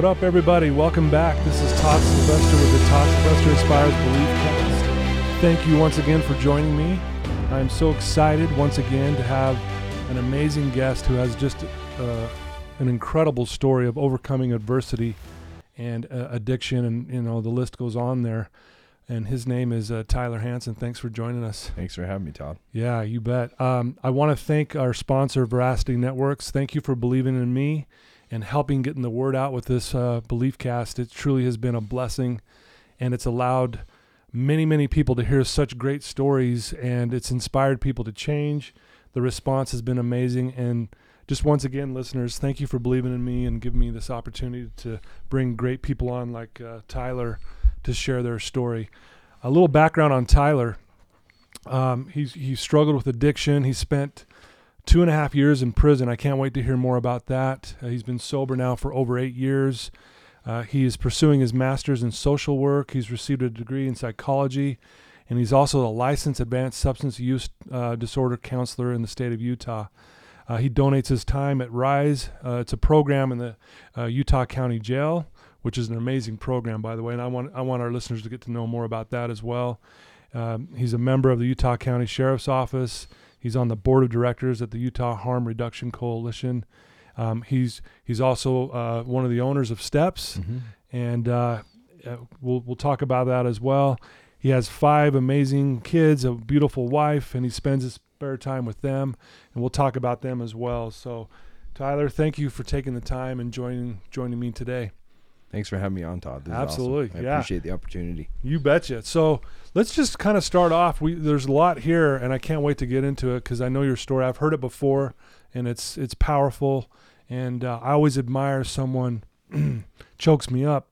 What up, everybody? Welcome back. This is Todd Sylvester with the Todd Sylvester Aspires Belief Cast. Thank you once again for joining me. I'm so excited once again to have an amazing guest who has just uh, an incredible story of overcoming adversity and uh, addiction, and you know the list goes on there. And his name is uh, Tyler Hanson. Thanks for joining us. Thanks for having me, Todd. Yeah, you bet. Um, I want to thank our sponsor, Veracity Networks. Thank you for believing in me and helping getting the word out with this uh, belief cast. It truly has been a blessing, and it's allowed many, many people to hear such great stories, and it's inspired people to change. The response has been amazing, and just once again, listeners, thank you for believing in me and giving me this opportunity to bring great people on like uh, Tyler to share their story. A little background on Tyler. Um, he's he struggled with addiction. He spent two and a half years in prison. I can't wait to hear more about that. Uh, he's been sober now for over eight years. Uh, he is pursuing his master's in social work. He's received a degree in psychology, and he's also a licensed advanced substance use uh, disorder counselor in the state of Utah. Uh, he donates his time at Rise. Uh, it's a program in the uh, Utah County Jail, which is an amazing program, by the way. And I want I want our listeners to get to know more about that as well. Um, he's a member of the Utah County Sheriff's Office. He's on the board of directors at the Utah Harm Reduction Coalition. Um, he's he's also uh, one of the owners of Steps, Mm-hmm. and uh, uh, we'll we'll talk about that as well. He has five amazing kids, a beautiful wife, and he spends his spare time with them, and we'll talk about them as well. So, Tyler, thank you for taking the time and joining joining me today. Thanks for having me on, Todd. This is Absolutely, awesome. I yeah. appreciate the opportunity. You betcha. So let's just kind of start off. We there's a lot here, and I can't wait to get into it because I know your story. I've heard it before, and it's it's powerful. And uh, I always admire someone chokes me up.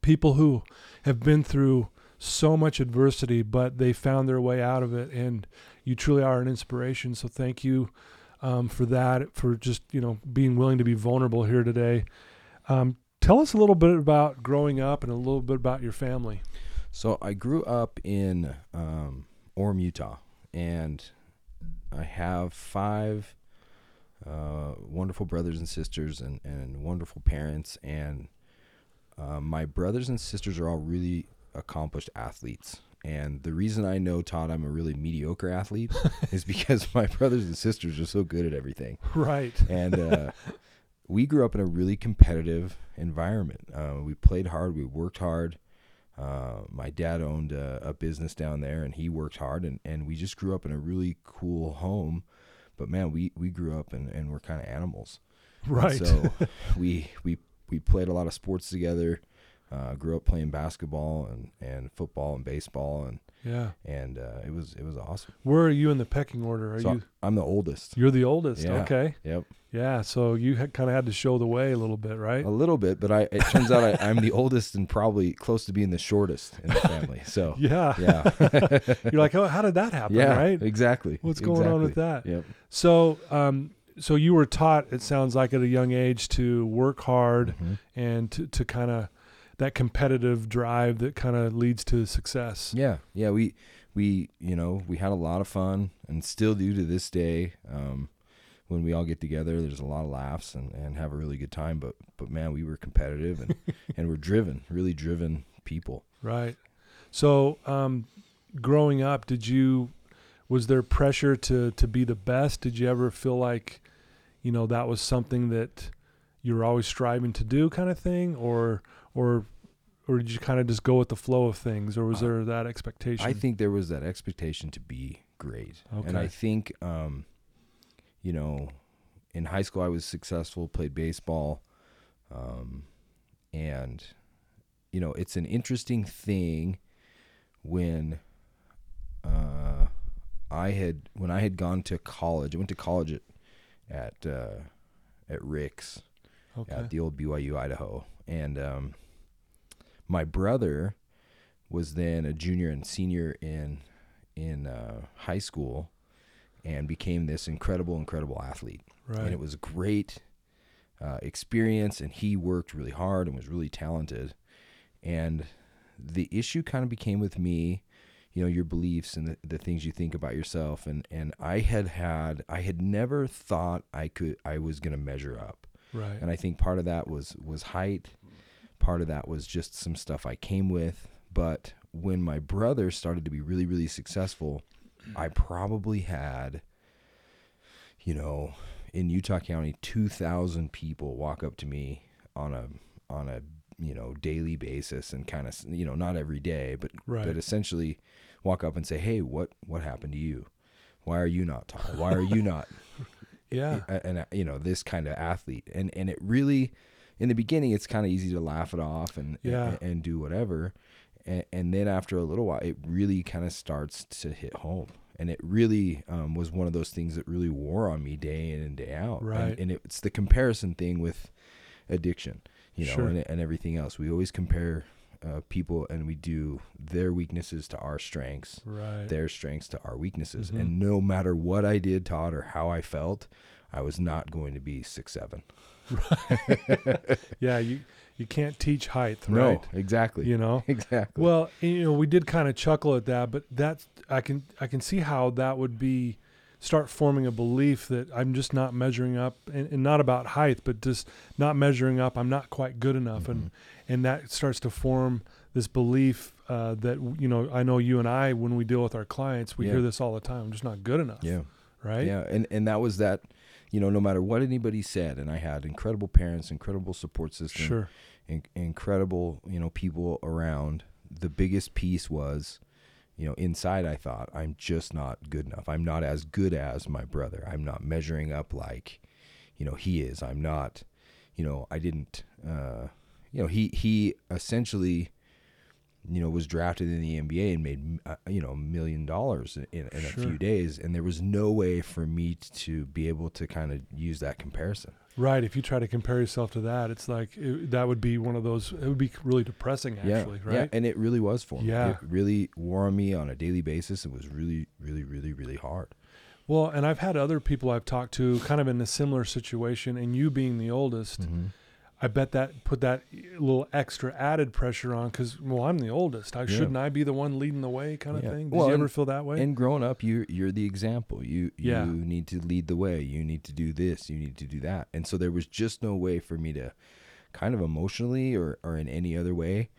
People who have been through so much adversity, but they found their way out of it, and you truly are an inspiration. So thank you um, for that, for just you know being willing to be vulnerable here today. Um, tell us a little bit about growing up and a little bit about your family. So I grew up in um, Orem, Utah, and I have five uh, wonderful brothers and sisters and, and wonderful parents. And uh, my brothers and sisters are all really accomplished athletes. And the reason I know, Todd, I'm a really mediocre athlete is because my brothers and sisters are so good at everything. Right. and uh, we grew up in a really competitive environment. Uh, we played hard, we worked hard. Uh, my dad owned a, a business down there, and he worked hard, and, and we just grew up in a really cool home. But man, we, we grew up and, and we're kind of animals. And Right. So we we we played a lot of sports together. Uh, grew up playing basketball and, and football and baseball and yeah. and uh, it was it was awesome. Where are you in the pecking order? Are so you? I'm the oldest. You're the oldest. Yeah. Okay. Yep. Yeah. So you kind of had to show the way a little bit, right? A little bit, but I it turns out I, I'm the oldest and probably close to being the shortest in the family. So Yeah. yeah, You're like, oh, how did that happen? yeah, Right. exactly. What's going on with that? Yep. So, um, so you were taught, it sounds like, at a young age to work hard Mhm. and to, to kind of that competitive drive that kind of leads to success. Yeah, yeah. We we you know we had a lot of fun and still do to this day. Um, when we all get together, there's a lot of laughs and, and have a really good time. But but man, we were competitive and and we're driven, really driven people. Right. So, um, growing up, did you was there pressure to to be the best? Did you ever feel like, you know, that was something that you were always striving to do, kind of thing, or or or did you kind of just go with the flow of things, or was Uh, there that expectation? I think there was that expectation to be great, and I think um, you know, in high school I was successful, played baseball, um, and you know it's an interesting thing when uh, I had when I had gone to college. I went to college at at uh, at Ricks okay. at the old BYU Idaho, and um, my brother was then a junior and senior in in uh, high school, and became this incredible, incredible athlete. right. And it was a great uh, experience, and he worked really hard and was really talented. And the issue kind of became with me, you know, your beliefs and the, the things you think about yourself. And and I had had I had never thought I could I was gonna measure up. Right. And I think part of that was was height. Part of that was just some stuff I came with. But when my brother started to be really, really successful, I probably had, you know, in Utah County, two thousand people walk up to me on a on a you know daily basis and kind of you know not every day, but Right. but essentially walk up and say, hey, what what happened to you? Why are you not tall? Why are you not yeah. and you know this kind of athlete and and it really in the beginning it's kind of easy to laugh it off and Yeah. and, and do whatever and, and then after a little while it really kind of starts to hit home and it really um, was one of those things that really wore on me day in and day out Right. and, and it's the comparison thing with addiction you know Sure. and, and everything else we always compare uh, people and we do their weaknesses to our strengths Right. their strengths to our weaknesses. Mhm. And no matter what I did, Todd, or how I felt, I was not going to be six seven. yeah. You you can't teach height, right? No, exactly. You know. exactly. Well, you know, we did kind of chuckle at that, but that's I can I can see how that would be start forming a belief that I'm just not measuring up, and, and not about height, but just not measuring up. I'm not quite good enough, and Mm-hmm. and that starts to form this belief uh, that you know I know you and I when we deal with our clients, we Yeah. hear this all the time. I'm just not good enough. yeah, Right. yeah, and and that was that. You know, no matter what anybody said, and I had incredible parents, incredible support system, Sure. in, incredible, you know, people around. The biggest piece was, you know, inside I thought I'm just not good enough. I'm not as good as my brother. I'm not measuring up like, you know, he is. I'm not, you know, I didn't, uh, you know, he he essentially, you know, was drafted in the NBA and made, uh, you know, a million dollars in, in a Sure. few days, and there was no way for me to be able to kind of use that comparison. Right. If you try to compare yourself to that, it's like it, that would be one of those. It would be really depressing, actually. yeah, Yeah, right. and it really was for me. Yeah. It really wore on me on a daily basis. It was really, really, really, really hard. Well, and I've had other people I've talked to kind of in a similar situation, and you being the oldest, Mm-hmm. I bet that put that little extra added pressure on because, well, I'm the oldest. I Yeah. shouldn't I be the one leading the way, kind of Yeah. thing. Did Well, you ever and- feel that way? And growing up, you you're the example. You Yeah. you need to lead the way. You need to do this. You need to do that. And so there was just no way for me to, kind of emotionally or or in any other way,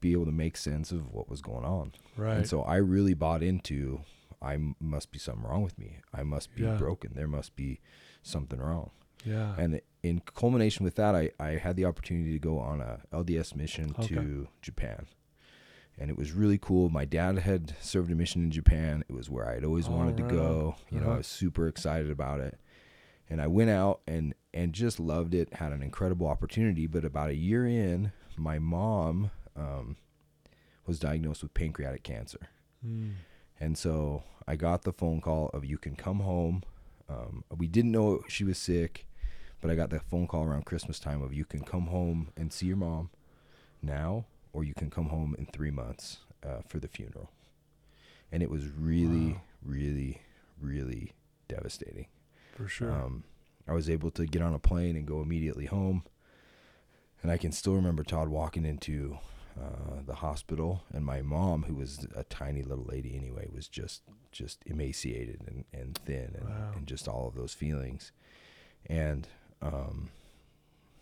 be able to make sense of what was going on. right. And so I really bought into I must be something wrong with me. I must be Yeah. broken. There must be something wrong. yeah. And in culmination with that, I, I had the opportunity to go on a LDS mission Okay. to Japan. And it was really cool. My dad had served a mission in Japan. It was where I'd always Oh, wanted to right go. You know, I Uh-huh. was super excited about it. And I went out and, and just loved it, had an incredible opportunity. But about a year in, my mom um, was diagnosed with pancreatic cancer. Mm. And so I got the phone call of you can come home. Um, we didn't know she was sick, but I got the phone call around Christmas time of you can come home and see your mom now, or you can come home in three months uh, for the funeral. And it was really, Wow. really, really devastating. For sure. Um, I was able to get on a plane and go immediately home. And I can still remember Todd walking into uh, the hospital, and my mom, who was a tiny little lady anyway, was just just emaciated and, and thin, and, Wow. and just all of those feelings. And um,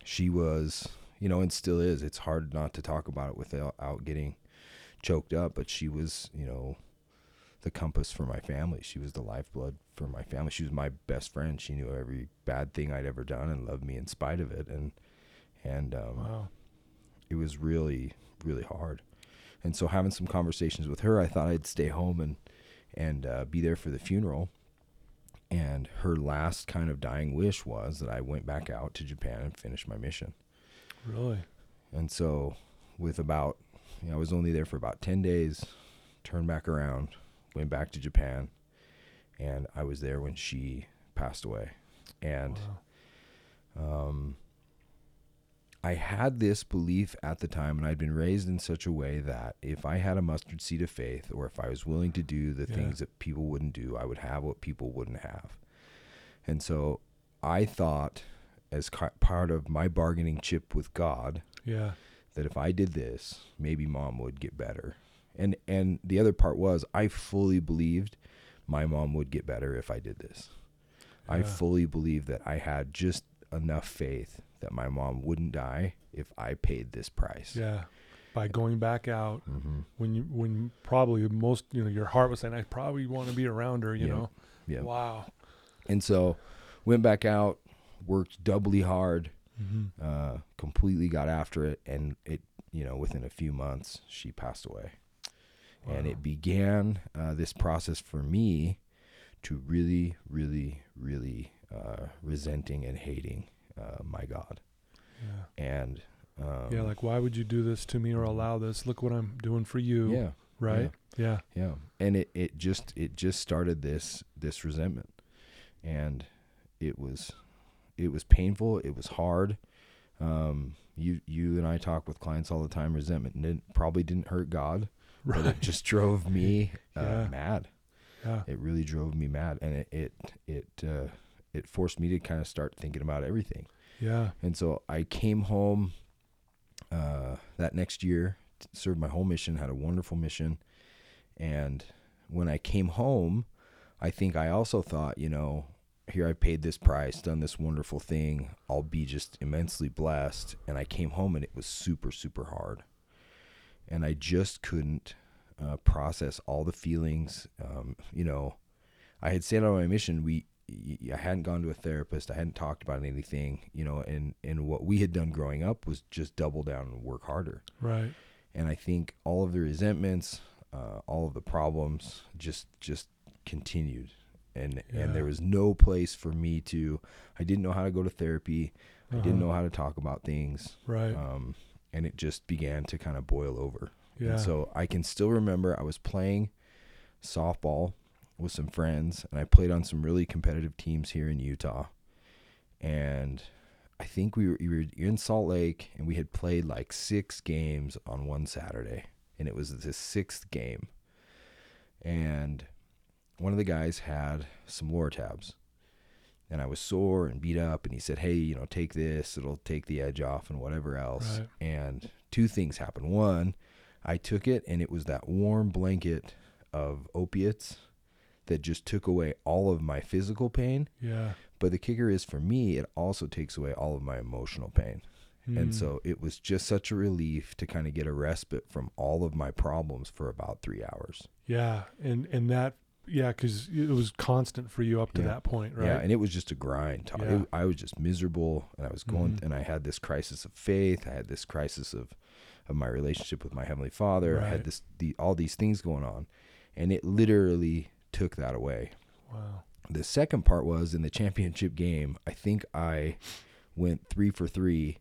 she was, you know, and still is. It's hard not to talk about it without getting choked up, but she was, you know, the compass for my family. She was the lifeblood for my family. She was my best friend. She knew every bad thing I'd ever done and loved me in spite of it. And and um, wow. it was really really hard. And so having some conversations with her, I thought I'd stay home and and uh, be there for the funeral. And her last kind of dying wish was that I went back out to Japan and finished my mission. Really. And so, with about, you know, I was only there for about 10 days, turned back around, went back to Japan, and I was there when she passed away. And wow. um, I had this belief at the time, and I'd been raised in such a way that if I had a mustard seed of faith, or if I was willing to do the Yeah. things that people wouldn't do, I would have what people wouldn't have. And so I thought, as ca- part of my bargaining chip with God, Yeah. that if I did this, maybe mom would get better. And and the other part was I fully believed my mom would get better if I did this. I fully believed that I had just enough faith that my mom wouldn't die if I paid this price. Yeah. By going back out Mm-hmm. when you when probably most you know your heart was saying I probably want to be around her. You Yeah. know. Yeah. Wow. And so went back out, worked doubly hard, hmm uh, completely got after it, and it, you know, within a few months, she passed away. And it began uh, this process for me to really, really, really uh, resenting and hating uh, my God. Yeah. And um, yeah. Like why would you do this to me or allow this? Look what I'm doing for you. yeah, Right. Yeah. yeah. And it, it just it just started this this resentment, and it was it was painful. It was hard. Um, you you and I talk with clients all the time. Resentment didn't, probably didn't hurt God, but Right. it just drove me uh, Yeah. mad. Yeah. It really drove me mad, and it it it uh, it forced me to kind of start thinking about everything. Yeah. And so I came home uh, that next year, served my whole mission, had a wonderful mission. And when I came home, I think I also thought, you know, here I paid this price, done this wonderful thing. I'll be just immensely blessed. And I came home and it was super, super hard. And I just couldn't uh, process all the feelings. Um, you know, I had said on my mission, we, I hadn't gone to a therapist. I hadn't talked about anything, you know, and, and what we had done growing up was just double down and work harder. Right. And I think all of the resentments, uh, all of the problems just, just continued. And, Yeah. and there was no place for me to, I didn't know how to go to therapy. I didn't Uh-huh. know how to talk about things. Right. Um, and it just began to kind of boil over. yeah. And so I can still remember I was playing softball with some friends, and I played on some really competitive teams here in Utah. And I think we were, we were in Salt Lake, and we had played like six games on one Saturday, and it was the sixth game. And one of the guys had some Lortabs, and I was sore and beat up, and he said, "Hey, you know, take this; it'll take the edge off, and whatever else." Right. And two things happened. One, I took it, and it was that warm blanket of opiates that just took away all of my physical pain. yeah. But the kicker is for me, it also takes away all of my emotional pain. And Mm. so it was just such a relief to kind of get a respite from all of my problems for about three hours. Yeah. And and that yeah, because it was constant for you up to Yeah. that point, right? Yeah, and it was just a grind. Yeah. It- I was just miserable, and I was going, Mhm. and I had this crisis of faith. I had this crisis of, of my relationship with my heavenly Father. I had this, the, all these things going on, and it literally took that away. wow. The second part was in the championship game. I think I went three for three,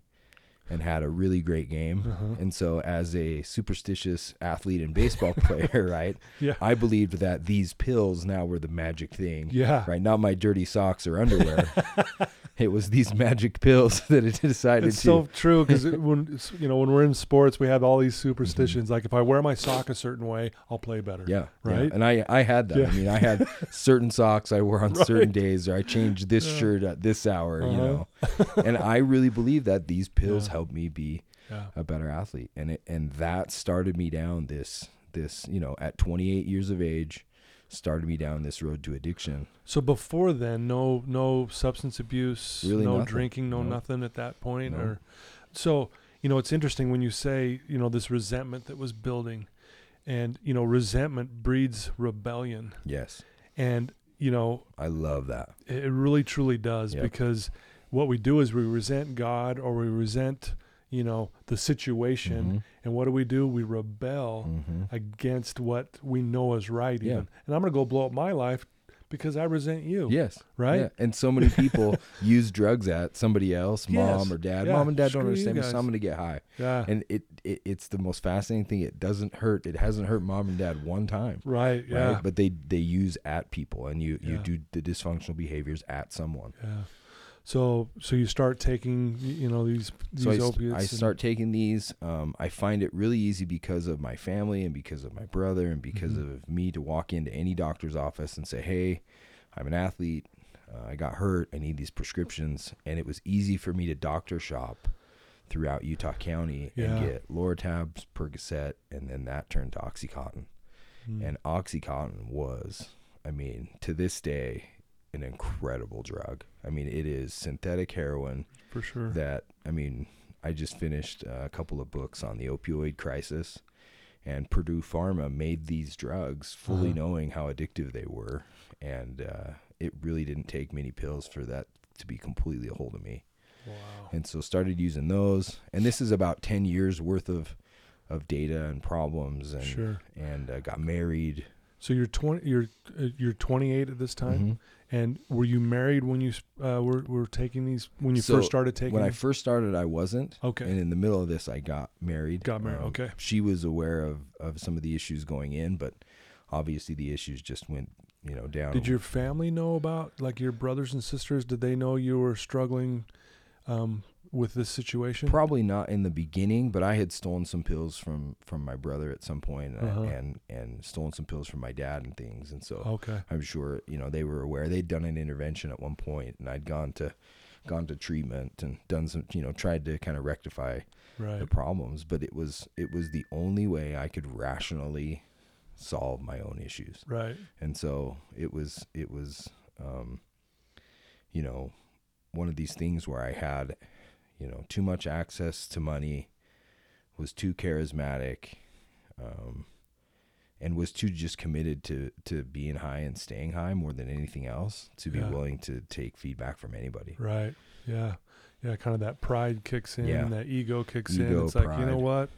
and had a really great game. Uh-huh. And so, as a superstitious athlete and baseball player, right, Yeah. I believed that these pills now were the magic thing Yeah. right? Not my dirty socks or underwear. it was these magic pills that it decided It's to. so true because when you know when we're in sports, we have all these superstitions. Like if I wear my sock a certain way, I'll play better. yeah, yeah. Right? And I, I had that. Yeah. I mean, I had certain socks I wore on certain days, or I changed this Yeah. shirt at this hour, you Uh-huh. know. and I really believe that these pills Yeah. helped me be Yeah. a better athlete, and it and that started me down this this you know at 28 years of age, started me down this road to addiction. So before then, no no substance abuse, Really no nothing. drinking, no No. nothing at that point. No. Or so you know, it's interesting when you say you know this resentment that was building, and you know resentment breeds rebellion, Yes, and you know I love that. it really truly does Yep. because what we do is we resent God or we resent you know the situation, and what do we do? We rebel hmm against what we know is right. Yeah. Even, and I'm gonna go blow up my life because I resent you. Yes. Right. Yeah. And so many people use drugs at somebody else, Yes. mom or dad. Yeah. Mom and dad Screw don't understand me, so I'm going to get high. Yeah. And it, it it's the most fascinating thing. It doesn't hurt. It hasn't hurt mom and dad one time. right. Yeah. Right. But they they use at people, and you you do the dysfunctional behaviors at someone. Yeah. So so you start taking you know these these So I, opiates. I start taking these. Um, I find it really easy because of my family and because of my brother and because Mhm. of me to walk into any doctor's office and say, "Hey, I'm an athlete. Uh, I got hurt. I need these prescriptions." And it was easy for me to doctor shop throughout Utah County Yeah. and get Loratabs, Percocet, and then that turned to OxyContin. Mm. And OxyContin was, I mean, to this day, an incredible drug. I mean, it is synthetic heroin For sure. that I mean, I just finished uh, a couple of books on the opioid crisis, and Purdue Pharma made these drugs fully Uh-huh. knowing how addictive they were, and uh, it really didn't take many pills for that to be completely a hold of me. wow. And so started using those, and this is about ten years worth of of data and problems, and Sure. and uh, got married. So you're 20 you're uh, you're 28 at this time Mhm. And were you married when you uh, were were taking these when you So, first started taking When I first started, I wasn't. Okay. And in the middle of this, I got married. Got married, okay. She was aware of, of some of the issues going in, but obviously the issues just went, you know, down. Did your family know about like your brothers and sisters? Did they know you were struggling um, with this situation? Probably not in the beginning, but I had stolen some pills from from my brother at some point, and Uh-huh. and, and stolen some pills from my dad and things, and so okay. I'm sure you know they were aware. They'd done an intervention at one point, and I'd gone to gone to treatment and done some, you know, tried to kind of rectify the problems, but it was it was the only way I could rationally solve my own issues. Right. And so it was it was um you know one of these things where I had you know too much access to money, was too charismatic, um and was too just committed to to being high and staying high more than anything else to be Yeah. willing to take feedback from anybody. Right. Yeah. Yeah. Kind of that pride kicks in. Yeah. That ego kicks in. Ego, It's like you know what,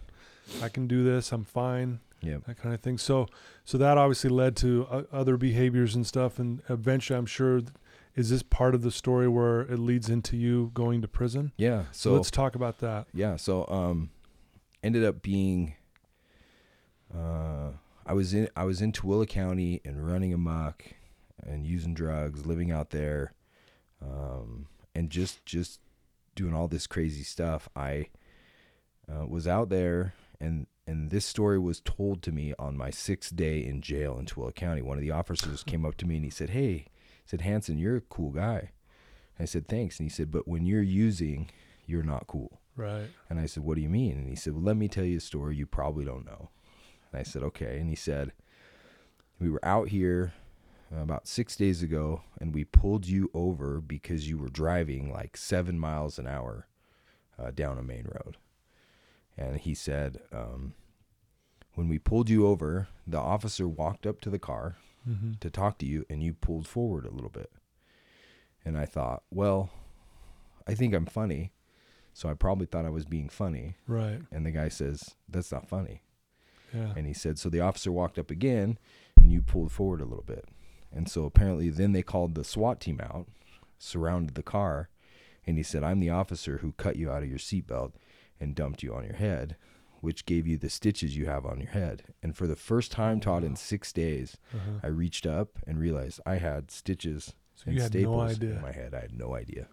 I can do this. I'm fine. Yeah. That kind of thing. So, so that obviously led to uh, other behaviors and stuff. And eventually, I'm sure, is this part of the story where it leads into you going to prison? Yeah. So, So let's talk about that. yeah so um ended up being uh i was in i was in Tooele county and running amok and using drugs living out there um and just just doing all this crazy stuff i uh, was out there and and this story was told to me on my sixth day in jail in Tooele County. One of the officers came up to me and he said, "Hey," he said, "Hanson, you're a cool guy." I said, "Thanks." And he said, "But when you're using, you're not cool." Right. And I said, What do you mean? And he said, Well, let me tell you a story you probably don't know. And I said, Okay. And he said, We were out here uh, about six days ago and we pulled you over because you were driving like seven miles an hour uh, down a main road. And he said, um, When we pulled you over, the officer walked up to the car Mm-hmm. to talk to you and you pulled forward a little bit. And I thought, Well, I think I'm funny. So I probably thought I was being funny. Right. And the guy says, That's not funny. Yeah. And he said, So the officer walked up again and you pulled forward a little bit. And so apparently then they called the SWAT team out, surrounded the car, and he said, I'm the officer who cut you out of your seatbelt and dumped you on your head, which gave you the stitches you have on your head. And for the first time, Todd, in six days, Uh-huh. I reached up and realized I had stitches So and no staples idea. in my head. I had no idea.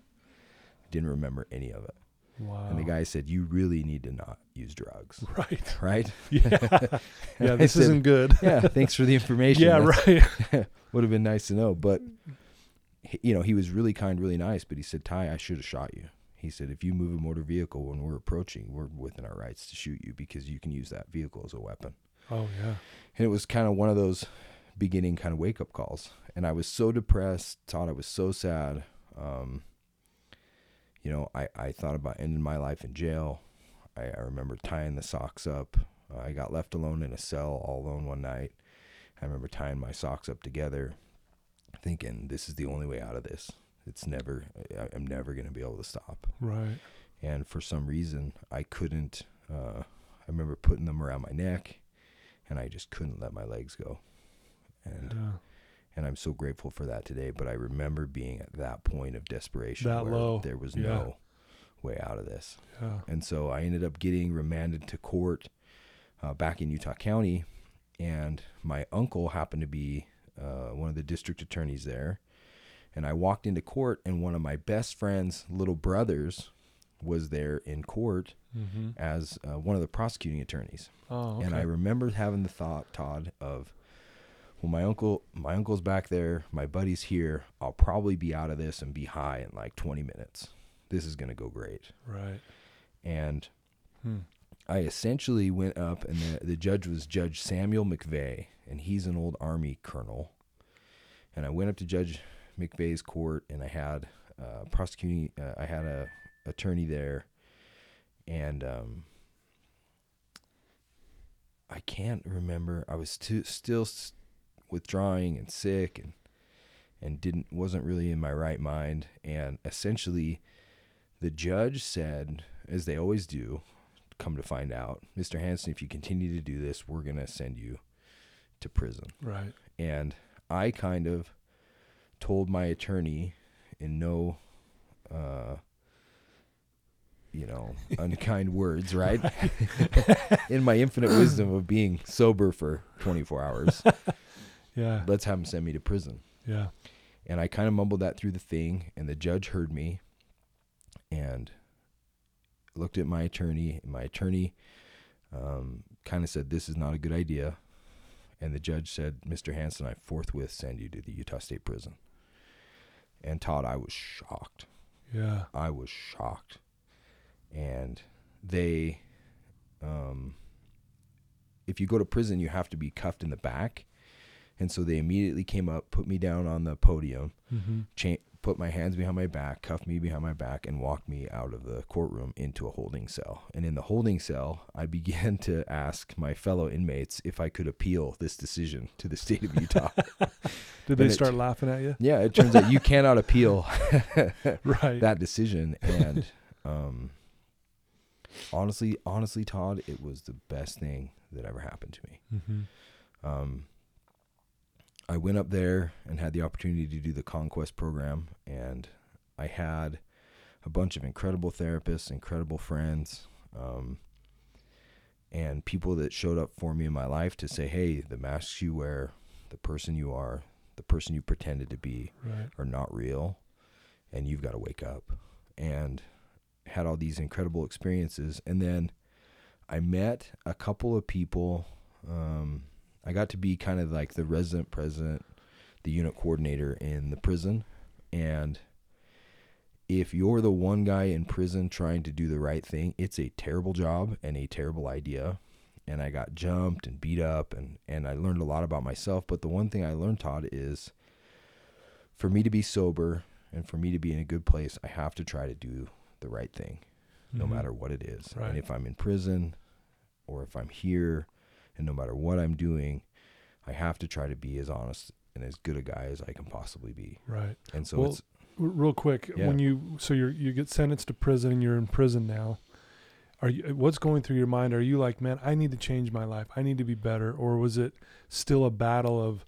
Didn't remember any of it. Wow. And the guy said, You really need to not use drugs. Right. Right? Yeah. Yeah. This said, isn't good. yeah, thanks for the information. yeah. That's- Right. Would have been nice to know. But, he- you know, he was really kind, really nice. But he said, Ty, I should have shot you. He said, if you move a motor vehicle when we're approaching, we're within our rights to shoot you because you can use that vehicle as a weapon. oh yeah. And it was kind of one of those beginning kind of wake up calls. And I was so depressed, thought I was so sad. Um, you know, I, I thought about ending my life in jail. I, I remember tying the socks up. Uh, I got left alone in a cell all alone one night. I remember tying my socks up together, thinking, this is the only way out of this. It's never, I, I'm never going to be able to stop Right. and for some reason I couldn't. Uh, I remember putting them around my neck, and I just couldn't let my legs go. And Yeah. and I'm so grateful for that today. But I remember being at that point of desperation That where low. there was Yeah. no way out of this. Yeah. And so I ended up getting remanded to court uh, back in Utah County, and my uncle happened to be uh, one of the district attorneys there. And I walked into court, and one of my best friend's little brothers was there in court Mm-hmm. as uh, one of the prosecuting attorneys. Oh. Okay. And I remember having the thought, Todd, of, well, my uncle, my uncle's back there, my buddy's here. I'll probably be out of this and be high in like 20 minutes. This is gonna go great. right. And Hmm. I essentially went up, and the, the judge was Judge Samuel McVey, and he's an old Army colonel. And I went up to Judge McVey's court, and I had uh, prosecuting. Uh, I had a attorney there, and um, I can't remember. I was too, still withdrawing and sick, and and didn't wasn't really in my right mind. And essentially, the judge said, as they always do, come to find out, Mr. Hanson, if you continue to do this, we're gonna send you to prison. Right. And I kind of told my attorney in no, uh, you know, unkind words, right? in my infinite wisdom of being sober for 24 hours, Yeah. let's have him send me to prison. Yeah. And I kind of mumbled that through the thing, and the judge heard me and looked at my attorney. And my attorney um, kind of said, This is not a good idea. And the judge said, Mr. Hanson, I forthwith send you to the Utah State Prison. And Todd, I was shocked. Yeah. I was shocked. And they, um, if you go to prison, you have to be cuffed in the back. And so they immediately came up, put me down on the podium, Mm-hmm. cha- put my hands behind my back, cuffed me behind my back, and walked me out of the courtroom into a holding cell. And in the holding cell, I began to ask my fellow inmates if I could appeal this decision to the state of Utah. Did they And it- start laughing at you? yeah, it turns out you cannot appeal Right. that decision. And um, honestly, honestly, Todd, it was the best thing that ever happened to me. mm-hmm. um, I went up there and had the opportunity to do the conquest program, and I had a bunch of incredible therapists, incredible friends, um, and people that showed up for me in my life to say, "Hey, the masks you wear, the person you are, the person you pretended to be, Right. are not real, and you've got to wake up." And had all these incredible experiences, and then I met a couple of people. Um, I got to be kind of like the resident president, the unit coordinator in the prison. And if you're the one guy in prison trying to do the right thing, it's a terrible job and a terrible idea. And I got jumped and beat up and, and I learned a lot about myself. But the one thing I learned, Todd, is for me to be sober and for me to be in a good place, I have to try to do the right thing no Mhm. matter what it is. Right. And if I'm in prison or if I'm here and no matter what I'm doing, I have to try to be as honest and as good a guy as I can possibly be. Right. And so Well, it's real quick, Yeah. when you so you you get sentenced to prison and you're in prison now, are you what's going through your mind? Are you like, man, I need to change my life. I need to be better, or was it still a battle of,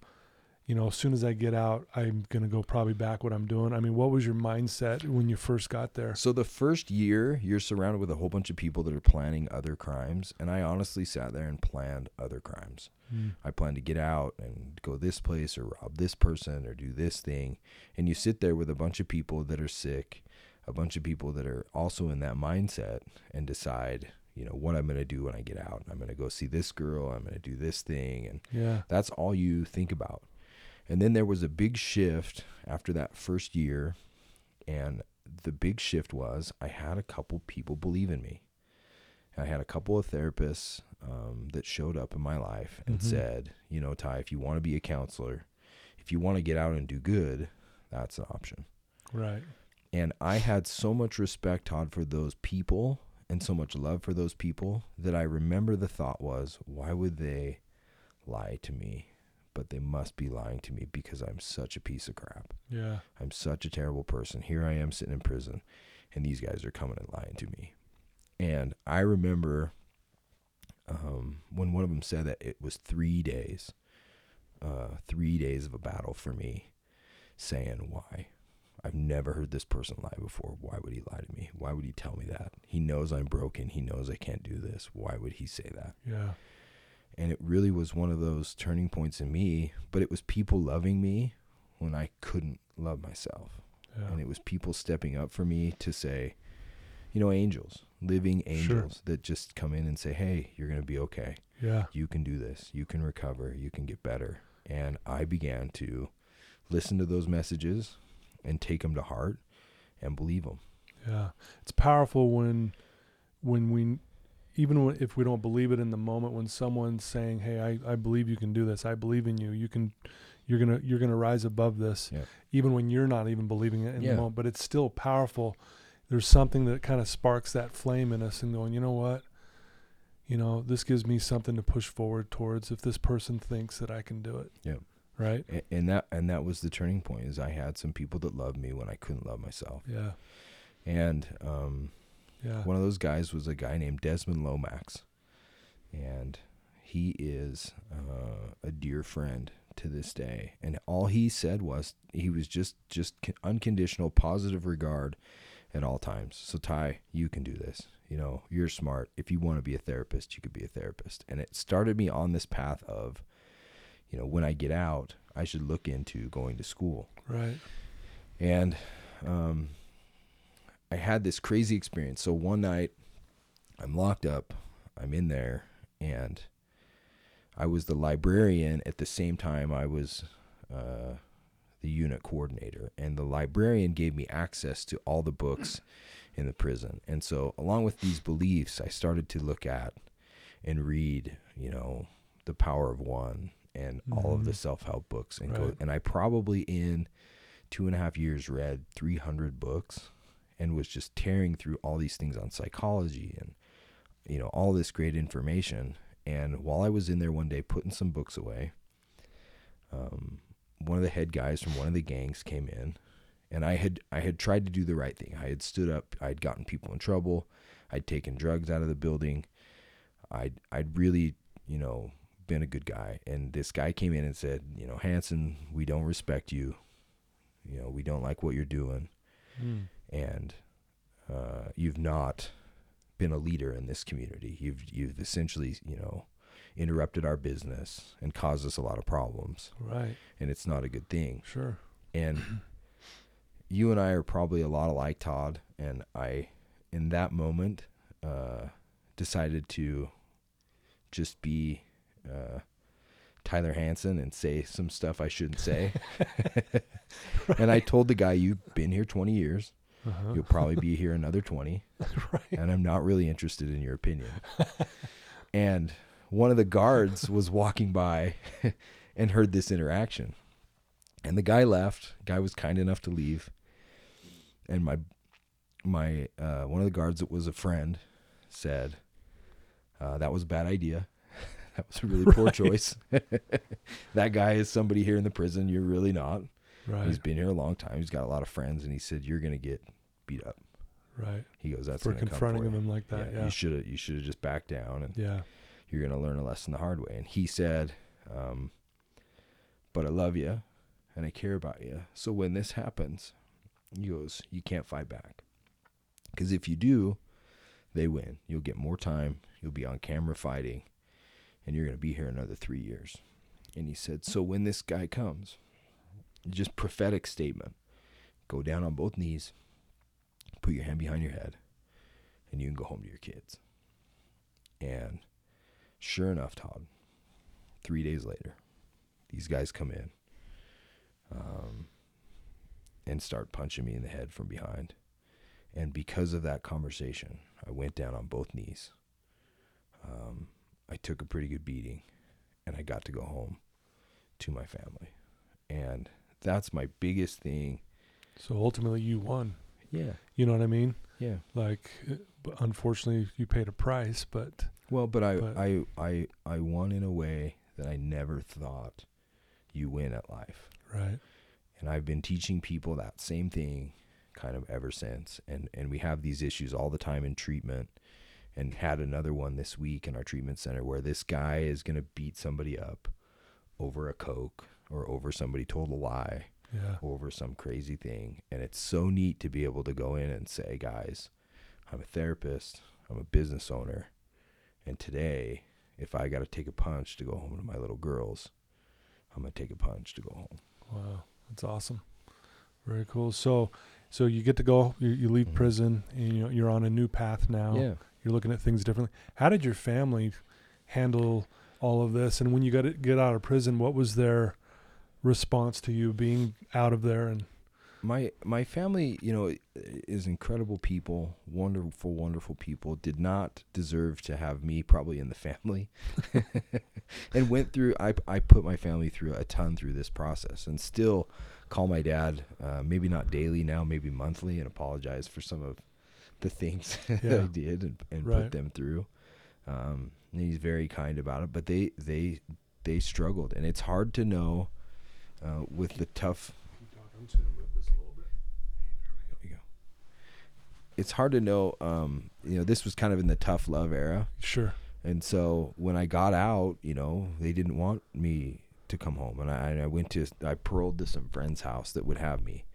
you know, as soon as I get out, I'm gonna go probably back what I'm doing. I mean, what was your mindset when you first got there? so the first year you're surrounded with a whole bunch of people that are planning other crimes and I honestly sat there and planned other crimes. Mm. I plan to get out and go this place or rob this person or do this thing. And you sit there with a bunch of people that are sick, a bunch of people that are also in that mindset and decide, you know, what I'm going to do when I get out. I'm going to go see this girl. I'm going to do this thing. And Yeah. that's all you think about. And then there was a big shift after that first year. And the big shift was I had a couple people believe in me. I had a couple of therapists um, that showed up in my life and Mhm. said, you know, Ty, if you want to be a counselor, if you want to get out and do good, that's an option. Right. And I had so much respect, Todd, for those people and so much love for those people that I remember the thought was, why would they lie to me? But they must be lying to me because I'm such a piece of crap. Yeah. I'm such a terrible person. Here I am sitting in prison, and these guys are coming and lying to me. And I remember um, when one of them said that it was three days, uh, three days of a battle for me, saying, Why? I've never heard this person lie before. Why would he lie to me? Why would he tell me that? He knows I'm broken. He knows I can't do this. Why would he say that? Yeah. And it really was one of those turning points in me, but it was people loving me when I couldn't love myself. Yeah. And it was people stepping up for me to say, you know, angels, living Sure. angels that just come in and say, hey, you're going to be okay. Yeah. You can do this. You can recover. You can get better. And I began to listen to those messages and take them to heart and believe them. Yeah, it's powerful when when we even when, if we don't believe it in the moment when someone's saying, "Hey, I, I believe you can do this. I believe in you. You can You're gonna you're gonna rise above this, Yeah. even when you're not even believing it in Yeah. the moment. But it's still powerful. There's something that kind of sparks that flame in us, and going, you know what? You know, this gives me something to push forward towards. If this person thinks that I can do it, Yeah. right, A- and that and that was the turning point. Is I had some people that loved me when I couldn't love myself, yeah, and um, yeah, one of those guys was a guy named Desmond Lomax, and he is uh, a dear friend to this day. And all he said was he was just just unconditional positive regard at all times. So Ty, you can do this. You know, you're smart. If you want to be a therapist, you could be a therapist. And it started me on this path of, you know, when I get out, I should look into going to school. right, And um, I had this crazy experience. So one night, I'm locked up. I'm in there, and I was the librarian at the same time I was uh, the unit coordinator. And the librarian gave me access to all the books in the prison. And so, along with these beliefs, I started to look at and read, you know, The Power of One and all of the Mhm. self help books. And go, and I probably in two and a half years read 300 books and was just tearing through all these things on psychology and you know all this great information. And while i was in there one day putting some books away um, one of the head guys from one of the gangs came in and i had i had tried to do the right thing. I had stood up i'd gotten people in trouble. I'd taken drugs out of the building. I'd i'd really you know been a good guy. And this guy came in and said you know hanson we don't respect you. You know we don't like what you're doing. Mm. And uh, you've not been a leader in this community. You've you've essentially you know interrupted our business and caused us a lot of problems, right, and it's not a good thing. sure, And you and I are probably a lot alike, Todd. And I, in that moment, uh, decided to just be uh, Tyler Hanson and say some stuff I shouldn't say. And I told the guy, "You've been here 20 years." Uh-huh. You'll probably be here another 20, right, and I'm not really interested in your opinion. and one of the guards was walking by and heard this interaction. And the guy left. Guy was kind enough to leave. And my my uh, one of the guards that was a friend said, uh, "That was a bad idea. that was a really poor Right. choice. that guy is somebody here in the prison. You're really not. Right, He's been here a long time. He's got a lot of friends, and he said you're gonna get beat up." right. He goes, "That's For confronting for you." him like that, yeah, You should have you should have just backed down, and yeah, you're gonna learn a lesson the hard way. And he said, um, "But I love you, and I care about you. So when this happens, he goes, you can't fight back, because if you do, they win. You'll get more time. You'll be on camera fighting, and you're gonna be here another three years." And he said, "So when this guy comes, just prophetic statement, go down on both knees, put your hand behind your head." and you can go home to your kids. And sure enough, Todd, three days later, these guys come in um, and start punching me in the head from behind. And because of that conversation, I went down on both knees. Um, I took a pretty good beating, and I got to go home to my family. And that's my biggest thing. So ultimately, you won. Yeah, You know what I mean? yeah. Like, uh, unfortunately, you paid a price, but Well, but I, But- I, I, I won in a way that I never thought you win at life. right, And I've been teaching people that same thing kind of ever since. And, and we have these issues all the time in treatment and had another one this week in our treatment center where this guy is going to beat somebody up over a Coke or over somebody told a lie yeah, over some crazy thing. And it's so neat to be able to go in and say, guys, I'm a therapist, I'm a business owner. And today, if I got to take a punch to go home to my little girls, I'm going to take a punch to go home. wow, that's awesome. Very cool. So, so you get to go. You, you leave Mhm. prison, and you know, you're on a new path now. Yeah. You're looking at things differently. How did your family handle all of this? And when you got to get out of prison, what was their response to you being out of there? And my my family, you know, is incredible people, wonderful, wonderful people. Did not deserve to have me probably in the family, and went through. I I put my family through a ton through this process, and still call my dad. Uh, maybe not daily now, maybe monthly, and apologize for some of the things that I did and, and Right. put them through. Um, and he's very kind about it, but they they they struggled, and it's hard to know uh, with the tough there we go. It's hard to know. Um, you know, this was kind of in the tough love era, Sure. and so when I got out, you know, they didn't want me to come home, and I, I went to I paroled to some friend's house that would have me,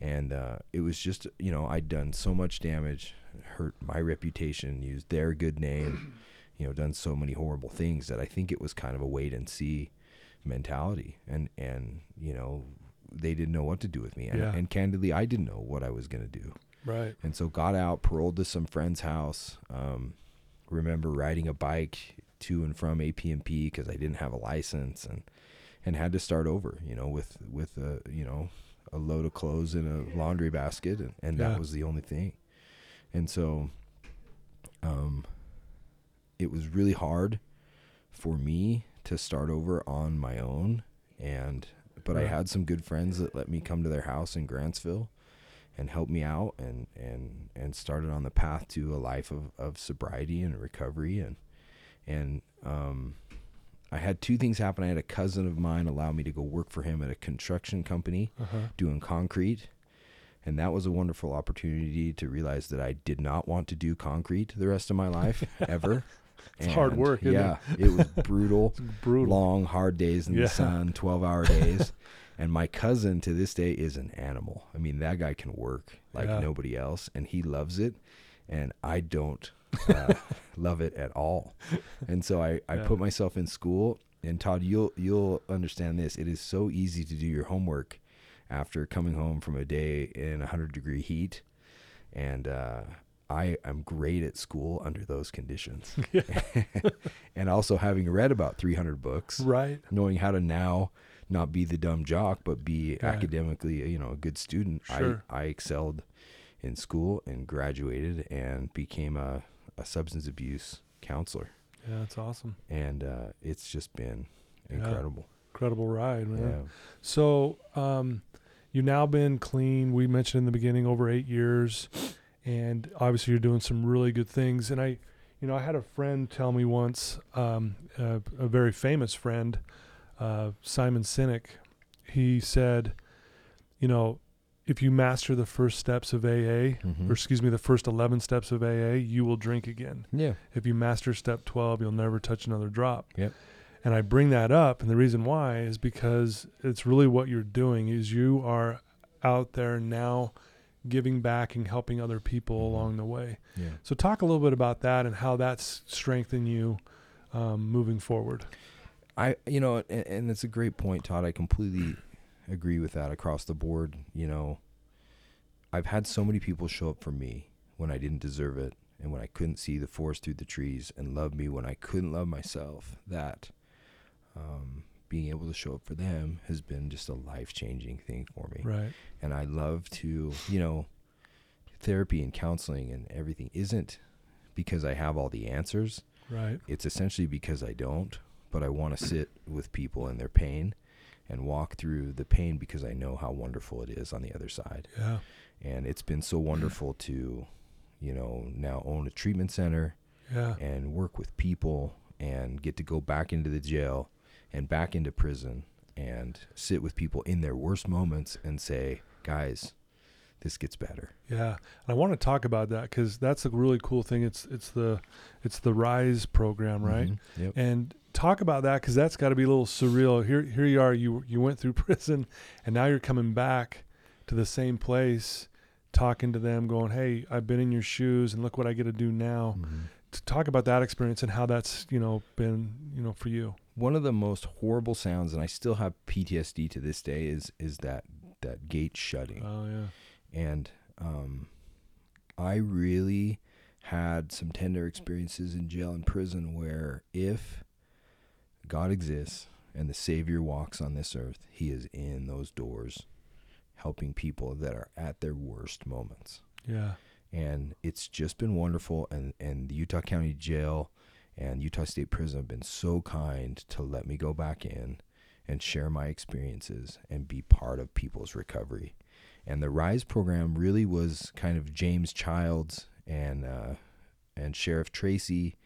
and uh, it was just you know I'd done so much damage, hurt my reputation, used their good name, you know, done so many horrible things that I think it was kind of a wait and see mentality, and and you know they didn't know what to do with me, and, Yeah. and candidly I didn't know what I was gonna do. Right. And so got out, paroled to some friend's house. Um, remember riding a bike to and from AP&P because I didn't have a license and and had to start over, you know, with with a you know a load of clothes in a laundry basket, and, and Yeah. that was the only thing. And so, um, it was really hard for me to start over on my own, and but I had some good friends that let me come to their house in Grantsville and helped me out and and and started on the path to a life of, of sobriety and recovery and and um I had two things happen. I had a cousin of mine allow me to go work for him at a construction company Uh-huh. doing concrete. And that was a wonderful opportunity to realize that I did not want to do concrete the rest of my life ever. It's hard work, isn't it? yeah, it? was brutal It's brutal. long, hard days in Yeah. the sun, 12 hour days. and my cousin to this day is an animal. I mean, that guy can work like Yeah. nobody else, and he loves it. And I don't uh, love it at all. And so I, I Yeah. put myself in school. And Todd, you'll you'll understand this. It is so easy to do your homework after coming home from a day in 100 degree heat. And uh, I am great at school under those conditions. and also having read about 300 books, Right. knowing how to now not be the dumb jock, but be Yeah. academically, you know, a good student. Sure. I, I excelled in school and graduated and became a, a substance abuse counselor. Yeah, that's awesome. And uh, it's just been Yeah. incredible. Incredible ride, man. Yeah. So, um, you've now been clean. We mentioned in the beginning over eight years, and obviously you're doing some really good things. And I, you know, I had a friend tell me once, um, a, a very famous friend, uh, Simon Sinek. He said, you know, if you master the first steps of AA, Mhm. or excuse me, the first 11 steps of AA, you will drink again. Yeah. If you master step 12, you'll never touch another drop. Yep. And I bring that up, and the reason why is because it's really what you're doing is you are out there now giving back and helping other people Mhm. along the way. Yeah. So talk a little bit about that and how that's strengthened you um, moving forward. I, you know, and, and it's a great point, Todd. I completely agree with that across the board. You know, I've had so many people show up for me when I didn't deserve it and when I couldn't see the forest through the trees and love me when I couldn't love myself. That um, being able to show up for them has been just a life changing thing for me. Right. And I love to, you know, therapy and counseling and everything isn't because I have all the answers Right. it's essentially because I don't, but I want to sit with people in their pain and walk through the pain because I know how wonderful it is on the other side. Yeah. And it's been so wonderful to, you know, now own a treatment center Yeah. and work with people and get to go back into the jail and back into prison and sit with people in their worst moments and say, guys, this gets better. Yeah, and I want to talk about that because that's a really cool thing. It's it's the it's the Rise program, right? Mhm. Yep. And talk about that because that's got to be a little surreal. Here here you are. You you went through prison, and now you're coming back to the same place, talking to them, going, "Hey, I've been in your shoes, and look what I get to do now." Mhm. To talk about that experience and how that's you know been you know for you. one of the most horrible sounds and i still have ptsd to this day is is that that gate shutting Oh yeah. and um i really had some tender experiences in jail and prison where if god exists and the savior walks on this earth he is in those doors helping people that are at their worst moments. Yeah. And it's just been wonderful. And, and the Utah County Jail and Utah State Prison have been so kind to let me go back in and share my experiences and be part of people's recovery. And the Rise program really was kind of James Childs and uh, and Sheriff Tracy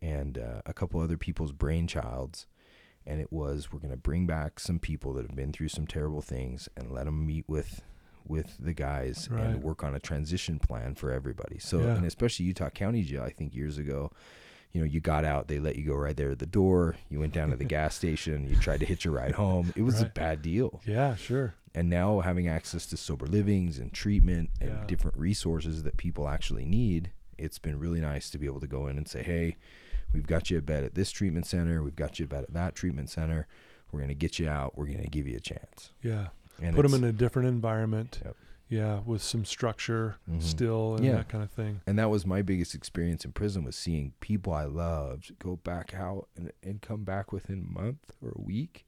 and uh, a couple other people's brainchilds. And it was we're going to bring back some people that have been through some terrible things and let them meet with with the guys Right. and work on a transition plan for everybody. So Yeah. and especially Utah County Jail, I think years ago, you know, you got out, they let you go right there at the door. You went down to the gas station, you tried to hitch a ride home. It was a bad deal. Yeah, sure. And now having access to sober livings and treatment and Yeah. different resources that people actually need, it's been really nice to be able to go in and say, "Hey, we've got you a bed at this treatment center. We've got you a bed at that treatment center. We're going to get you out. We're going to give you a chance." Yeah. And Put them in a different environment. Yep. Yeah, with some structure Mhm. still and Yeah. that kind of thing. and that was my biggest experience in prison was seeing people I loved go back out and, and come back within a month or a week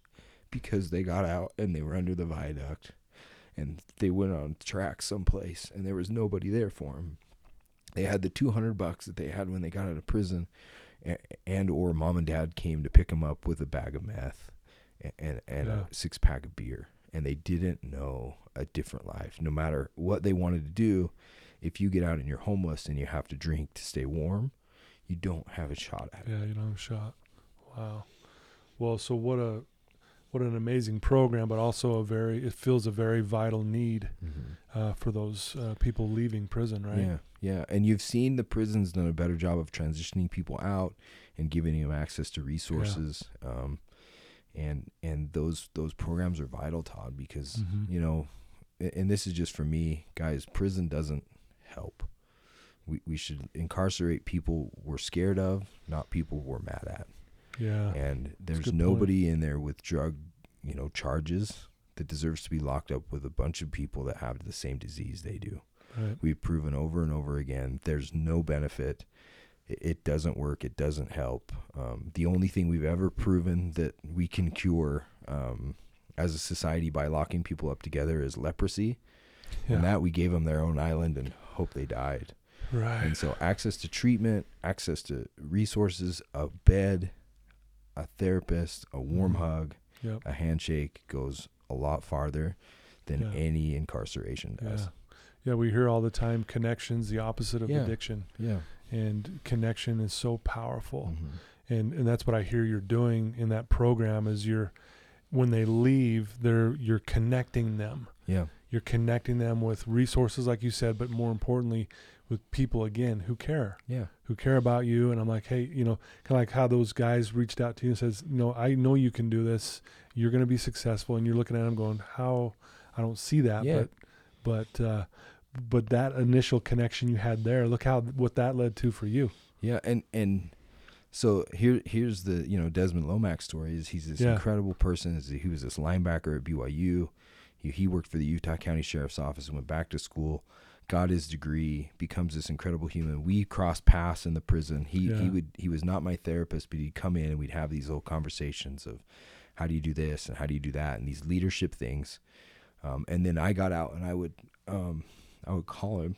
because they got out and they were under the viaduct and they went on track someplace and there was nobody there for them. They had the 200 bucks that they had when they got out of prison and, and or mom and dad came to pick them up with a bag of meth and, and, and Yeah. a six pack of beer and they didn't know a different life no matter what they wanted to do if you get out and you're homeless and you have to drink to stay warm, you don't have a shot at it. Yeah, you don't have a shot. Wow. Well, so what a what an amazing program, but also a very it feels a very vital need uh, for those uh, people leaving prison, right? Yeah, yeah. And you've seen the prisons done a better job of transitioning people out and giving them access to resources. Um, and and those those programs are vital, Todd, because Mhm. you know, and this is just for me, guys. Prison doesn't help. We we should incarcerate people we're scared of, not people we're mad at. Yeah. and there's good point. nobody in there with drug you know charges that deserves to be locked up with a bunch of people that have the same disease they do Right. we've proven over and over again there's no benefit it, doesn't work it doesn't help um, the only thing we've ever proven that we can cure um, as a society by locking people up together is leprosy Yeah. and that we gave them their own island and hope they died right. and so access to treatment, access to resources, a bed, a therapist, a warm Mhm. hug, Yep. a handshake goes a lot farther than Yeah. any incarceration does. Yeah. Yeah, we hear all the time connections, the opposite of Yeah. addiction. Yeah. And connection is so powerful. Mhm. and and that's what I hear you're doing in that program is you're when they leave they're you're connecting them Yeah. you're connecting them with resources like you said but more importantly with people again who care Yeah. who care about you and I'm like hey you know kind of like how those guys reached out to you and says you know I know you can do this you're going to be successful and you're looking at them going how I don't see that Yeah. but but uh but that initial connection you had there look how what that led to for you Yeah. And and so here here's the you know Desmond Lomax story is he's this Yeah. incredible person. He was this linebacker at BYU. He, he worked for the Utah County Sheriff's Office and went back to school. Got his degree, becomes this incredible human. We crossed paths in the prison. He he would he was not my therapist, but he'd come in and we'd have these little conversations of how do you do this and how do you do that and these leadership things. Um, and then I got out and I would um, I would call him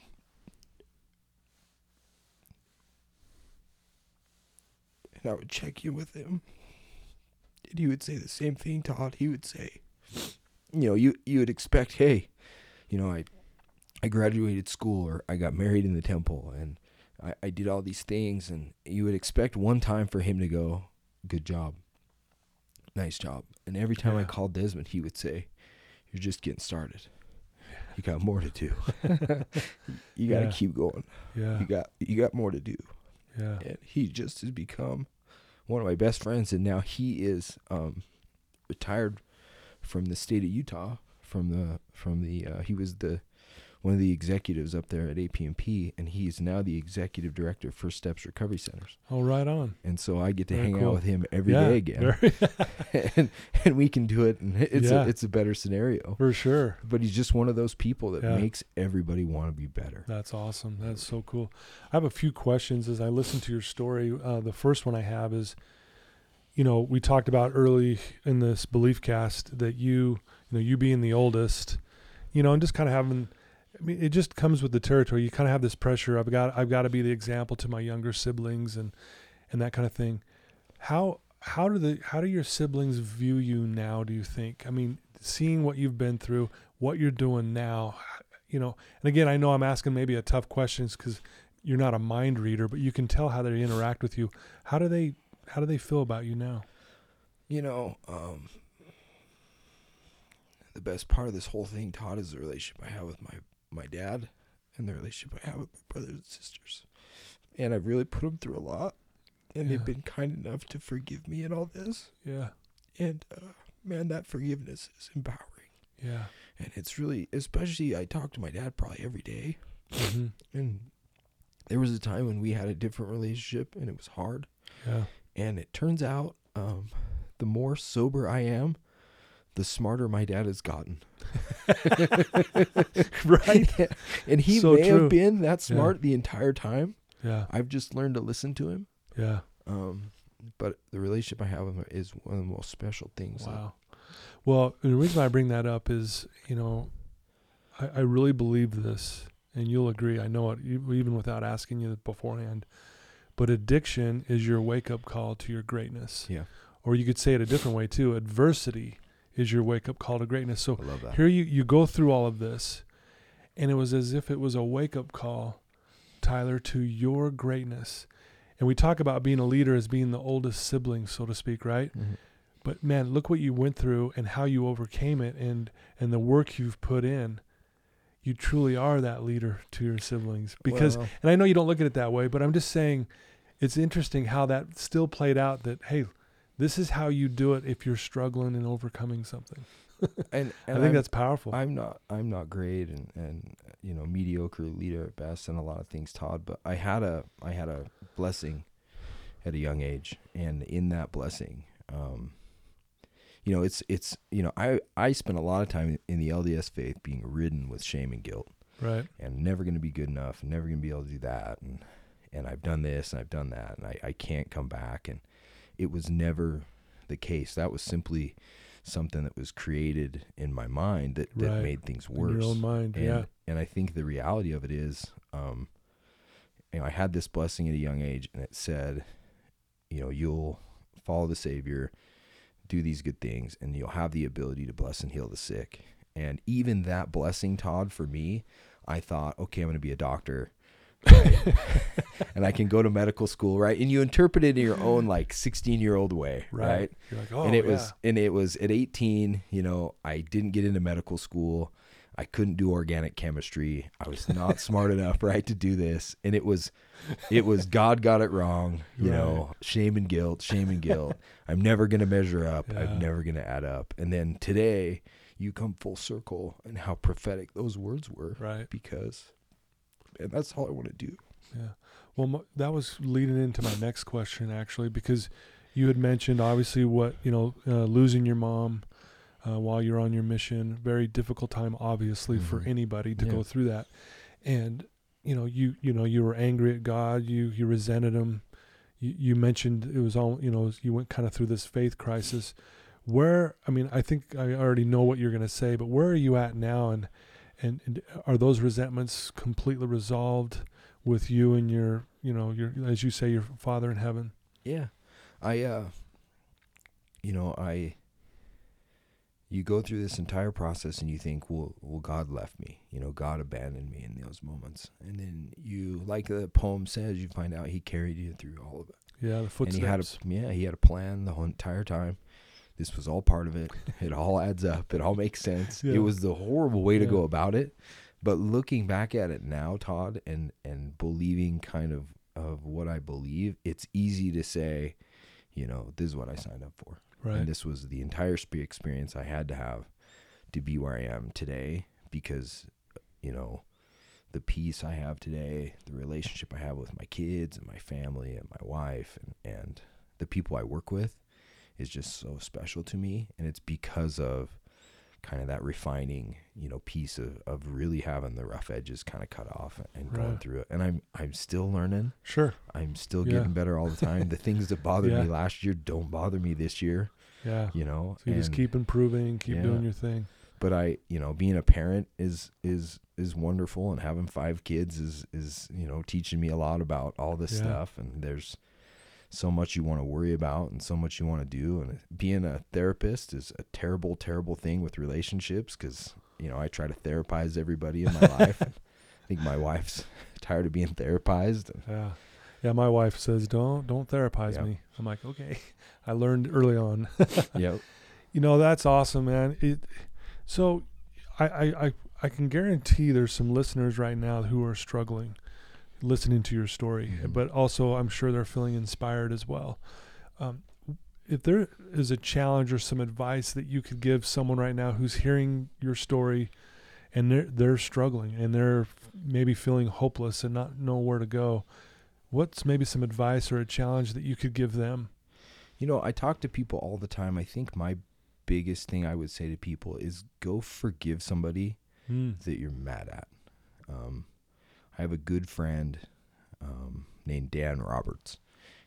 and I would check in with him. And he would say the same thing, Todd. He would say, you know, you you would expect, hey, you know, I I graduated school or I got married in the temple and I, I did all these things and you would expect one time for him to go, Good job. Nice job. And every time I called Desmond, he would say, You're just getting started. You got more to do. you gotta Yeah. keep going. yeah You got you got more to do yeah and he just has become one of my best friends and now he is um retired from the state of Utah from the from the uh, he was the one of the executives up there at AP&P and he's now the executive director of First Steps Recovery Centers oh right on and so I get to Very hang cool. out with him every day yeah, again very- and and we can do it and it's Yeah. a, it's a better scenario for sure but he's just one of those people that Yeah. makes everybody want to be better That's awesome. That's so cool. I have a few questions as I listen to your story. Uh, the first one I have is, you know, we talked about early in this belief cast that you, you know, you being the oldest, you know, and just kind of having. I mean, it just comes with the territory. You kind of have this pressure. I've got I've got to be the example to my younger siblings and and that kind of thing. How how do the how do your siblings view you now? Do you think? I mean, seeing what you've been through, what you're doing now, you know. And again, I know I'm asking maybe a tough questions because you're not a mind reader, but you can tell how they interact with you. How do they how do they feel about you now? You know, um, the best part of this whole thing, Todd, is the relationship I have with my my dad and the relationship I have with my brothers and sisters. And I've really put them through a lot, and Yeah. they've been kind enough to forgive me in all this. Yeah, And uh, man, that forgiveness is empowering. yeah, And it's really, especially, I talk to my dad probably every day. hmm And there was a time when we had a different relationship, and it was hard. yeah, And it turns out, um, the more sober I am, the smarter my dad has gotten. right. and he So may true. have been that smart the entire time. Yeah, I've just learned to listen to him. yeah. Um, but the relationship I have with him is one of the most special things. that- Wow. Well, the reason I bring that up is, you know, I, I really believe this, and you'll agree. I know it, even without asking you beforehand. But addiction is your wake up call to your greatness. Yeah. Or you could say it a different way too. Adversity is your wake up call to greatness. So I love that. here you, you go through all of this, and it was as if it was a wake up call, Tyler, to your greatness. And we talk about being a leader as being the oldest sibling, so to speak, right? Mhm. But man, look what you went through and how you overcame it and and the work you've put in. You truly are that leader to your siblings. Because Well, and I know you don't look at it that way, but I'm just saying it's interesting how that still played out that hey, this is how you do it if you're struggling and overcoming something. and, I think I'm- that's powerful. I'm not I'm not great and and you know mediocre leader at best and a lot of things Todd but I had a I had a blessing at a young age and in that blessing um you know it's it's you know I I spent a lot of time in the LDS faith being ridden with shame and guilt right. and never going to be good enough and never going to be able to do that and and I've done this and I've done that and I, I can't come back and it was never the case that was simply something that was created in my mind that, that Right. made things worse. In your own mind. and yeah. and I think the reality of it is um you know I had this blessing at a young age and it said you know you'll follow the savior do these good things and you'll have the ability to bless and heal the sick and even that blessing Todd for me I thought okay I'm going to be a doctor right? and I can go to medical school right and you interpret it in your own like 16 year old way Right. right You're like, oh, and it yeah. was and it was at 18 you know i didn't get into medical school i couldn't do organic chemistry i was not smart enough right to do this and it was it was god got it wrong you know shame and guilt shame and guilt i'm never going to measure up Yeah. i'm never going to add up and then today you come full circle and how prophetic those words were right. because and that's all i want to do Yeah. Well, m- that was leading into my next question actually, because you had mentioned obviously what you know uh, losing your mom uh, while you're on your mission, very difficult time obviously for Mhm. anybody to Yeah. go through that, and you know you you know you were angry at God, you you resented him. You, you mentioned it was all you know you went kind of through this faith crisis. Where I mean I think I already know what you're going to say, but where are you at now, and and, and are those resentments completely resolved? with you and your you know your as you say your father in heaven Yeah. I uh you know, I you go through this entire process and you think, well, well, God left me. You know, God abandoned me in those moments. And then you, like the poem says, you find out He carried you through all of it. yeah the And he had a, footsteps yeah, He had a plan the whole entire time. This was all part of it. It all adds up. It all makes sense. Yeah. It was the horrible way to Yeah. go about it. But looking back at it now, Todd, and and believing kind of of what I believe, it's easy to say, you know, this is what I signed up for. right And this was the entire experience I had to have to be where I am today because, you know, the peace I have today, the relationship I have with my kids and my family and my wife and, and the people I work with is just so special to me. And it's because of kind of that refining, you know, piece of, of really having the rough edges kind of cut off and going through it. And I'm I'm still learning. sure I'm still Yeah. getting better all the time. the things that bothered Yeah. me last year don't bother me this year, yeah you know. so you just keep improving keep Yeah. doing your thing but I, you know, being a parent is is is wonderful, and having five kids is is you know teaching me a lot about all this stuff. And there's so much you want to worry about, and so much you want to do. And being a therapist is a terrible, terrible thing with relationships because you know I try to therapize everybody in my life. And I think my wife's tired of being therapized. Yeah. Yeah, my wife says don't don't therapize Yeah. me. I'm like, "Okay." I learned early on. yeah, You know, that's awesome, man. It so I, I, I, I can guarantee there's some listeners right now who are struggling listening to your story, Mhm. but also I'm sure they're feeling inspired as well. Um, if there is a challenge or some advice that you could give someone right now who's hearing your story and they're they're struggling and they're maybe feeling hopeless and not know where to go, what's maybe some advice or a challenge that you could give them? You know, I talk to people all the time. I think my biggest thing I would say to people is go forgive somebody Mm. that you're mad at. Um, I have a good friend um, named Dan Roberts,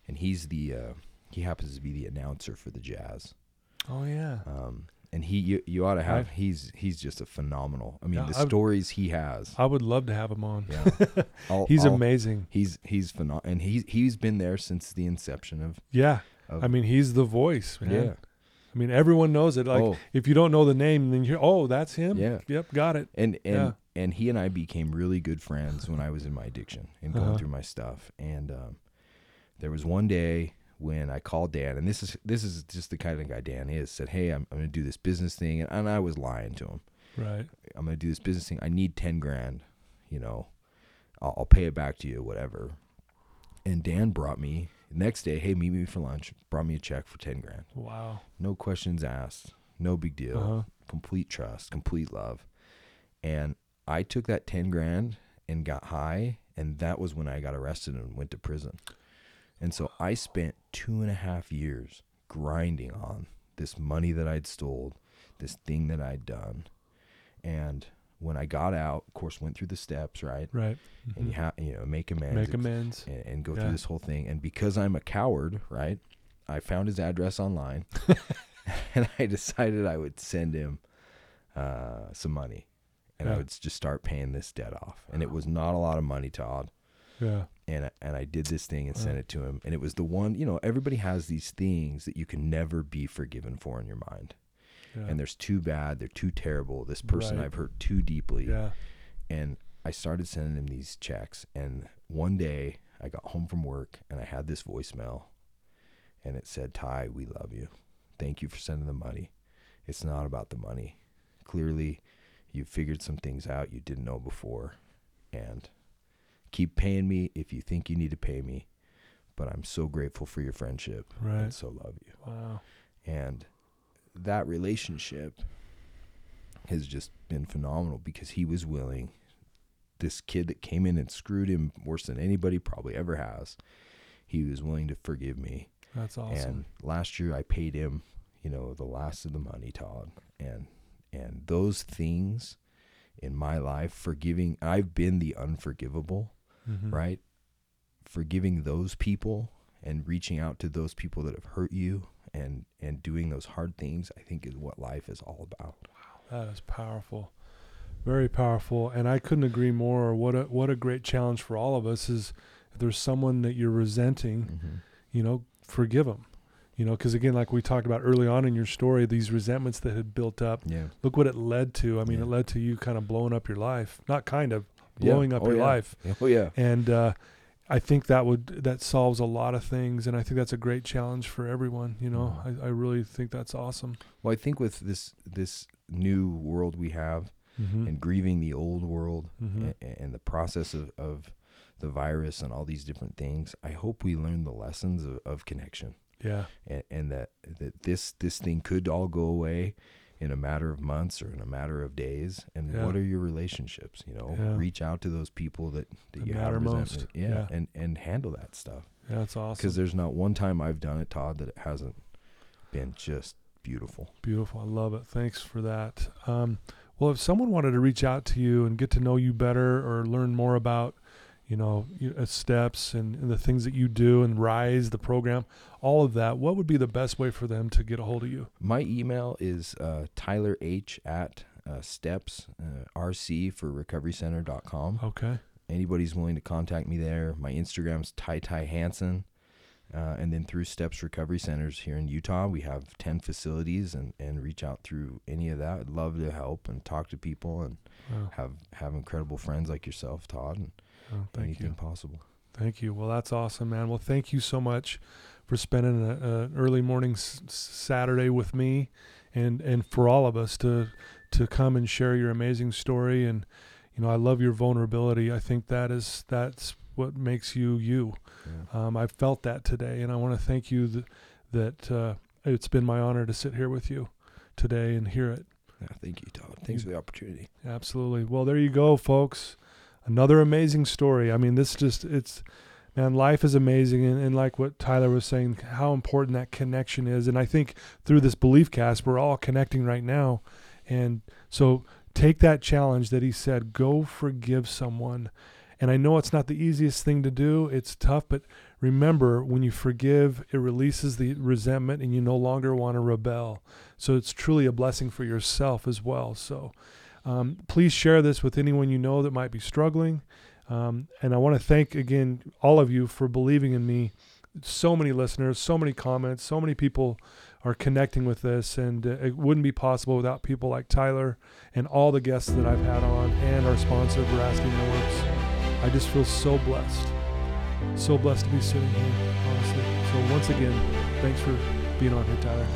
and he's the uh, he happens to be the announcer for the Jazz. Oh yeah. Um, and he you, you ought to have Right. he's he's just a phenomenal. I mean, Yeah, the I've- stories he has. I would love to have him on. Yeah, I'll- He's I'll- amazing. He's he's phenomenal, and he's he's been there since the inception of. Yeah. of I mean, he's the voice, man. yeah. I mean, everyone knows it. Like, oh, if you don't know the name, then you're, oh, that's him. Yeah. Yep. Got it. and and Yeah. and he and I became really good friends when I was in my addiction and going Uh-huh. through my stuff. And um, there was one day when I called Dan, and this is this is just the kind of guy Dan is. Said, "Hey, I'm, I'm going to do this business thing," and, and I was lying to him. Right. I'm going to do this business thing. I need ten grand. You know, I'll, I'll pay it back to you, whatever. And Dan brought me next day. Hey, meet me for lunch. Brought me a check for ten grand. Wow. No questions asked. No big deal Uh-huh. complete trust, complete love. And I took that 10 grand and got high. And that was when I got arrested and went to prison. And so I spent two and a half years grinding on this money that I'd stole, this thing that I'd done. And when I got out, of course, went through the steps, right? Right. And you Mhm. have, you know, make amends. make amends. and, and go Yeah. through this whole thing. And because I'm a coward, right? I found his address online, and I decided I would send him uh, some money, and I would just start paying this debt off. And it was not a lot of money, Todd. Yeah. And I- and I did this thing and sent it to him, and it was the one. You know, everybody has these things that you can never be forgiven for in your mind, Yeah. and there's too bad, they're too terrible. This person Right. I've hurt too deeply, yeah. and I started sending him these checks. And one day I got home from work and I had this voicemail and it said, Ty, we love you. Thank you for sending the money. It's not about the money. Clearly, you figured some things out you didn't know before. And keep paying me if you think you need to pay me. But I'm so grateful for your friendship Right. and so love you. Wow. And that relationship has just been phenomenal because he was willing. This kid that came in and screwed him worse than anybody probably ever has, he was willing to forgive me. That's awesome. And last year I paid him, you know, the last of the money, Todd. And and those things in my life, forgiving I've been the unforgivable, Mhm. right? Forgiving those people and reaching out to those people that have hurt you and and doing those hard things, I think is what life is all about. Wow. That is powerful. Very powerful. And I couldn't agree more. What a what a great challenge for all of us is if there's someone that you're resenting, Mm-hmm. you know, forgive them. You know, because again, like we talked about early on in your story, these resentments that had built up, Yeah. look what it led to. I mean, Yeah. it led to you kind of blowing up your life. Not kind of, Yeah. blowing up Oh, your yeah. life. Oh yeah. And uh, I think that would that solves a lot of things, and I think that's a great challenge for everyone. You know, Mhm. I, I really think that's awesome. Well, I think with this this new world we have Mm-hmm. and grieving the old world hmm a- and, the process of, of the virus and all these different things, I hope we learn the lessons of, of connection Yeah, and, and that, that this this thing could all go away in a matter of months or in a matter of days. And Yeah. what are your relationships? You know, Yeah. reach out to those people that, that That you matter most. Yeah, Yeah. and and handle that stuff yeah, that's awesome. because there's not one time I've done it, Todd, that it hasn't been just beautiful. Beautiful. I love it. Thanks for that. Um, well, if someone wanted to reach out to you and get to know you better or learn more about, you know, uh, steps and, and the things that you do and Rise, the program, all of that, what would be the best way for them to get a hold of you? My email is uh, Tyler H at uh, steps, uh, RC for recoverycenter.com. Okay. Anybody's willing to contact me there. My Instagram's Ty Ty Hanson. Uh, and then through Steps Recovery Centers here in Utah, we have 10 facilities and, and reach out through any of that. I'd love to help and talk to people and Wow. have, have incredible friends like yourself, Todd, and Oh, thank anything you. possible. Thank you. Well, that's awesome, man. Well, thank you so much for spending an early morning s- Saturday with me, and and for all of us to to come and share your amazing story. And you know, I love your vulnerability. I think that is that's what makes you you. Yeah. Um, I felt that today, and I want to thank you that that uh, it's been my honor to sit here with you today and hear it. Yeah, thank you, Todd. Thanks for the opportunity. Absolutely. Well, there you go, folks. Another amazing story. I mean, this just, it's, man, life is amazing. And, and like what Tyler was saying, how important that connection is. And I think through this belief cast, we're all connecting right now. And so take that challenge that he said, go forgive someone. And I know it's not the easiest thing to do, it's tough, but remember when you forgive, it releases the resentment and you no longer want to rebel. So it's truly a blessing for yourself as well. So um, please share this with anyone you know that might be struggling. Um, and I want to thank again all of you for believing in me. So many listeners, so many comments, so many people are connecting with this, and uh, it wouldn't be possible without people like Tyler and all the guests that I've had on, and our sponsor, Veracity Networks. I just feel so blessed, so blessed to be sitting here, honestly. So once again, thanks for being on here, Tyler.